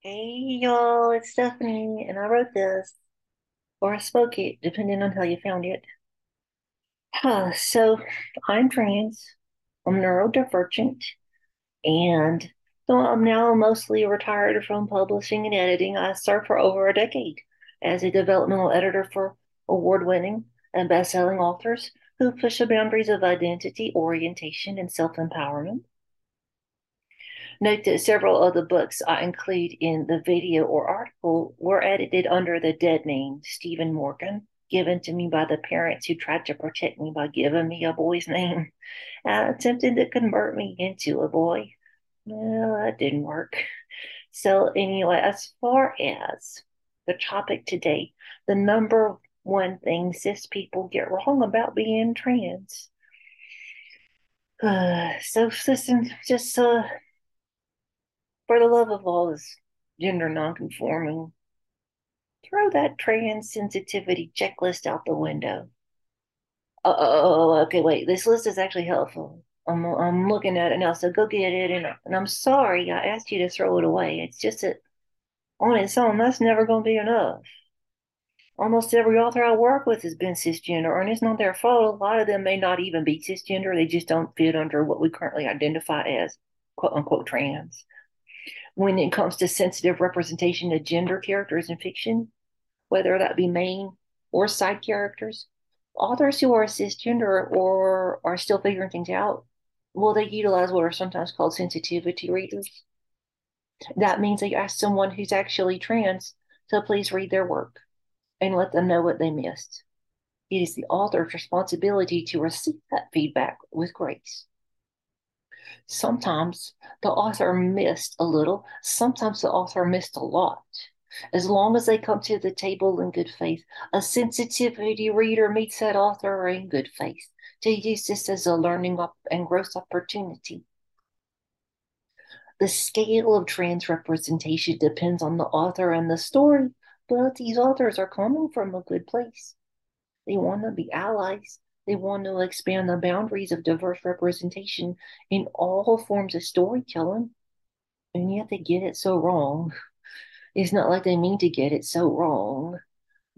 Hey y'all, it's Stephanie, and I wrote this, or I spoke it, depending on how you found it. Huh, so I'm trans, I'm neurodivergent, and though I'm now mostly retired from publishing and editing, I served for over a decade as a developmental editor for award-winning and best-selling authors who push the boundaries of identity, orientation, and self-empowerment. Note that several of the books I include in the video or article were edited under the dead name Stephen Morgan, given to me by the parents who tried to protect me by giving me a boy's name, uh, attempting to convert me into a boy. Well, that didn't work. So, anyway, as far as the topic today, the number one thing cis people get wrong about being trans. Uh, so, listen, just uh, for the love of all is gender nonconforming, throw that trans sensitivity checklist out the window. Oh, oh, oh, okay, wait. This list is actually helpful. I'm I'm looking at it now, so go get it. And, and I'm sorry I asked you to throw it away. It's just that on its own, that's never going to be enough. Almost every author I work with has been cisgender, and it's not their fault. A lot of them may not even be cisgender. They just don't fit under what we currently identify as quote unquote trans when it comes to sensitive representation of gender characters in fiction, whether that be main or side characters. Authors who are cisgender or are still figuring things out, well, they utilize what are sometimes called sensitivity readers. That means they ask someone who's actually trans to please read their work and let them know what they missed. It is the author's responsibility to receive that feedback with grace. Sometimes the author missed a little, sometimes the author missed a lot. As long as they come to the table in good faith, a sensitivity reader meets that author in good faith to use this as a learning up and growth opportunity. The scale of trans representation depends on the author and the story, but these authors are coming from a good place. They want to be allies they want to expand the boundaries of diverse representation in all forms of storytelling, and yet they get it so wrong. It's not like they mean to get it so wrong.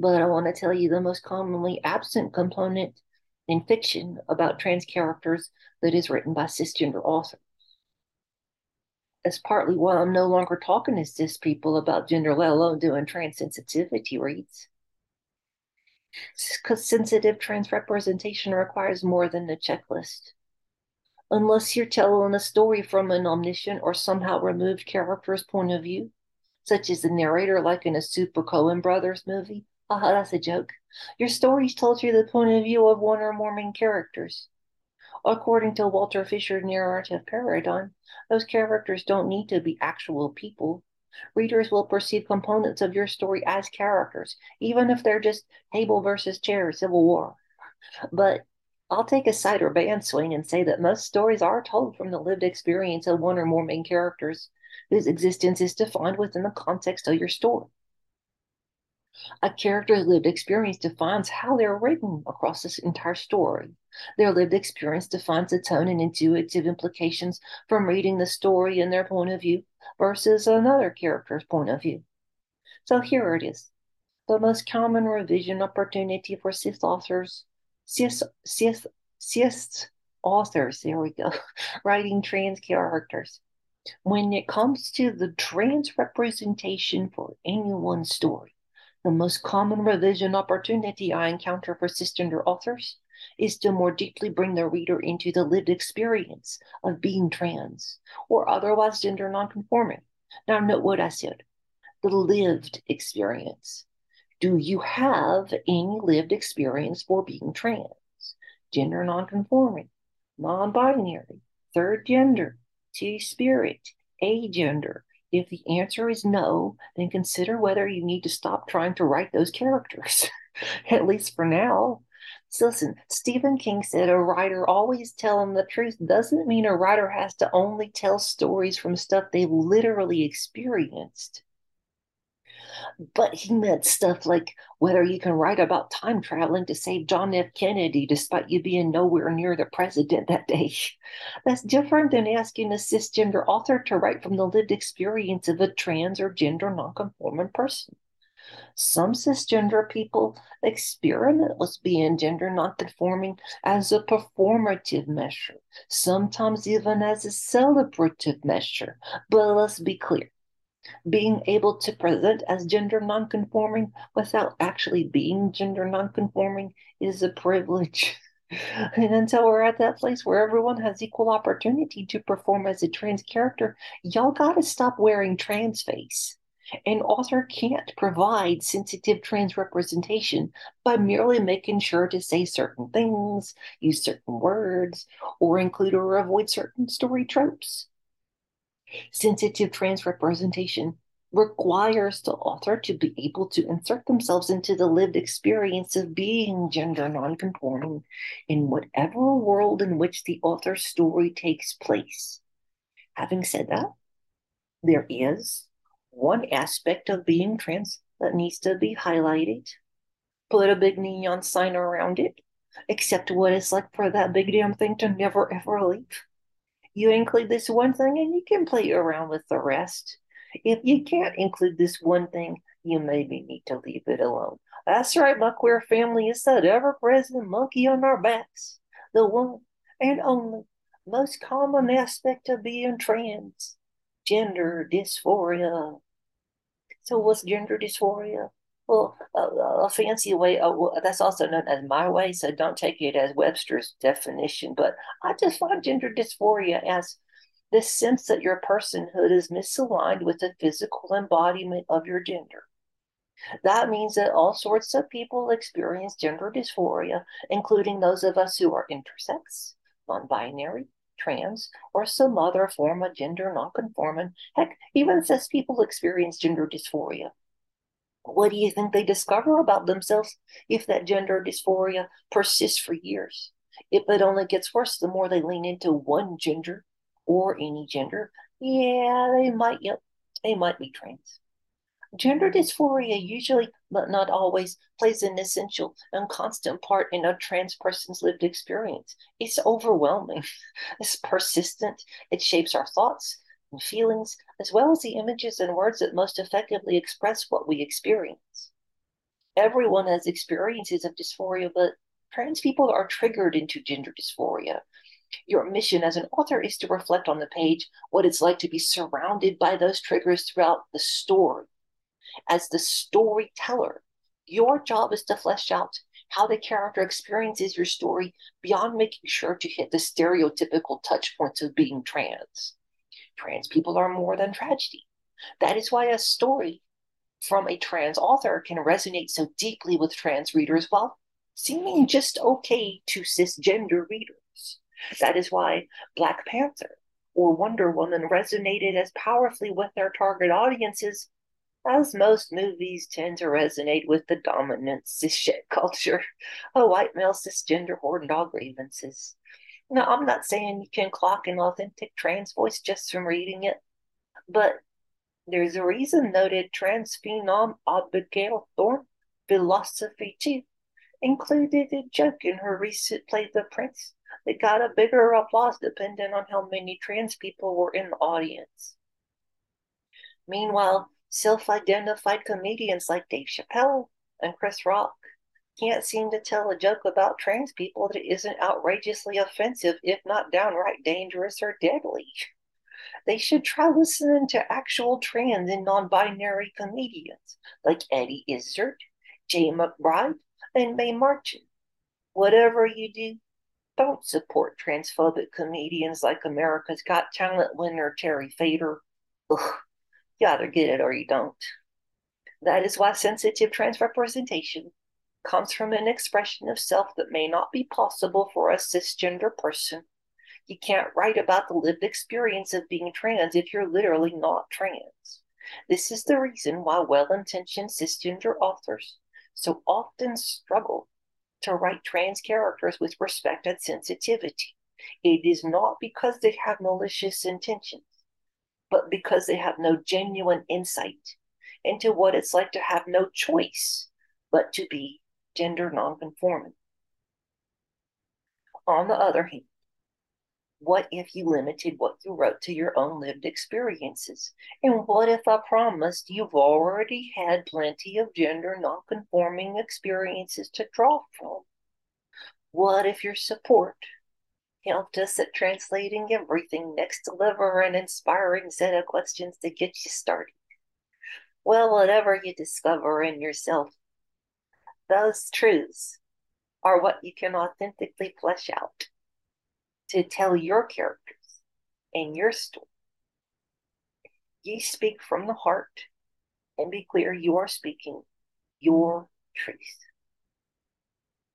But I want to tell you the most commonly absent component in fiction about trans characters that is written by cisgender authors. That's partly why I'm no longer talking to cis people about gender, let alone doing trans sensitivity reads because sensitive trans representation requires more than a checklist. Unless you're telling a story from an omniscient or somehow removed character's point of view, such as the narrator, like in a Super Coen Brothers movie. Haha, that's a joke. Your story's told through the point of view of one or more main characters. According to Walter Fisher's narrative paradigm, those characters don't need to be actual people. Readers will perceive components of your story as characters, even if they're just table versus chair civil war. But I'll take a side or band swing and say that most stories are told from the lived experience of one or more main characters whose existence is defined within the context of your story. A character's lived experience defines how they're written across this entire story. Their lived experience defines the tone and intuitive implications from reading the story in their point of view versus another character's point of view. So here it is the most common revision opportunity for cis authors, cis, cis, cis authors, there we go, writing trans characters. When it comes to the trans representation for any one story, the most common revision opportunity I encounter for cisgender authors is to more deeply bring the reader into the lived experience of being trans or otherwise gender nonconforming. Now, note what I said the lived experience. Do you have any lived experience for being trans, gender nonconforming, non binary, third gender, two spirit, agender, if the answer is no, then consider whether you need to stop trying to write those characters, at least for now. So listen, Stephen King said a writer always telling the truth doesn't mean a writer has to only tell stories from stuff they literally experienced. But he meant stuff like whether you can write about time traveling to save John F. Kennedy despite you being nowhere near the president that day. That's different than asking a cisgender author to write from the lived experience of a trans or gender nonconforming person. Some cisgender people experiment with being gender nonconforming as a performative measure, sometimes even as a celebrative measure. But let's be clear being able to present as gender nonconforming without actually being gender nonconforming is a privilege. and until we're at that place where everyone has equal opportunity to perform as a trans character, y'all gotta stop wearing trans face. An author can't provide sensitive trans representation by merely making sure to say certain things, use certain words, or include or avoid certain story tropes. Sensitive trans representation requires the author to be able to insert themselves into the lived experience of being gender nonconforming in whatever world in which the author's story takes place. Having said that, there is one aspect of being trans that needs to be highlighted. Put a big neon sign around it. Accept what it's like for that big damn thing to never ever leave you include this one thing and you can play around with the rest. If you can't include this one thing, you maybe need to leave it alone. That's right, my queer family is that ever present monkey on our backs. The one and only most common aspect of being trans gender dysphoria. So, what's gender dysphoria? Well, a, a fancy way, uh, that's also known as my way, so don't take it as Webster's definition. But I define gender dysphoria as the sense that your personhood is misaligned with the physical embodiment of your gender. That means that all sorts of people experience gender dysphoria, including those of us who are intersex, non binary, trans, or some other form of gender nonconforming. Heck, even cis people experience gender dysphoria. What do you think they discover about themselves if that gender dysphoria persists for years? If it only gets worse the more they lean into one gender or any gender, yeah, they might, yep, they might be trans. Gender dysphoria usually, but not always, plays an essential and constant part in a trans person's lived experience. It's overwhelming, it's persistent, it shapes our thoughts, and feelings, as well as the images and words that most effectively express what we experience. Everyone has experiences of dysphoria, but trans people are triggered into gender dysphoria. Your mission as an author is to reflect on the page what it's like to be surrounded by those triggers throughout the story. As the storyteller, your job is to flesh out how the character experiences your story beyond making sure to hit the stereotypical touch points of being trans trans people are more than tragedy. That is why a story from a trans author can resonate so deeply with trans readers while seeming just okay to cisgender readers. That is why Black Panther or Wonder Woman resonated as powerfully with their target audiences as most movies tend to resonate with the dominant cis culture, a white male cisgender horn dog grievances. No, I'm not saying you can clock an authentic trans voice just from reading it, but there's a reason noted trans phenom Abigail Thorn Philosophy Tube included a joke in her recent play The Prince that got a bigger applause depending on how many trans people were in the audience. Meanwhile, self identified comedians like Dave Chappelle and Chris Rock can't seem to tell a joke about trans people that isn't outrageously offensive, if not downright dangerous or deadly. They should try listening to actual trans and non binary comedians like Eddie Izzard, Jaye McBride, and Mae Martin. Whatever you do, don't support transphobic comedians like America's Got Talent winner Terry Fator. Ugh, you either get it or you don't. That is why sensitive trans representation comes from an expression of self that may not be possible for a cisgender person. You can't write about the lived experience of being trans if you're literally not trans. This is the reason why well intentioned cisgender authors so often struggle to write trans characters with respect and sensitivity. It is not because they have malicious intentions, but because they have no genuine insight into what it's like to have no choice but to be gender nonconforming. On the other hand, what if you limited what you wrote to your own lived experiences? And what if I promised you've already had plenty of gender nonconforming experiences to draw from? What if your support helped us at translating everything next deliver an inspiring set of questions to get you started? Well, whatever you discover in yourself, those truths are what you can authentically flesh out to tell your characters and your story. Ye speak from the heart and be clear you are speaking your truth.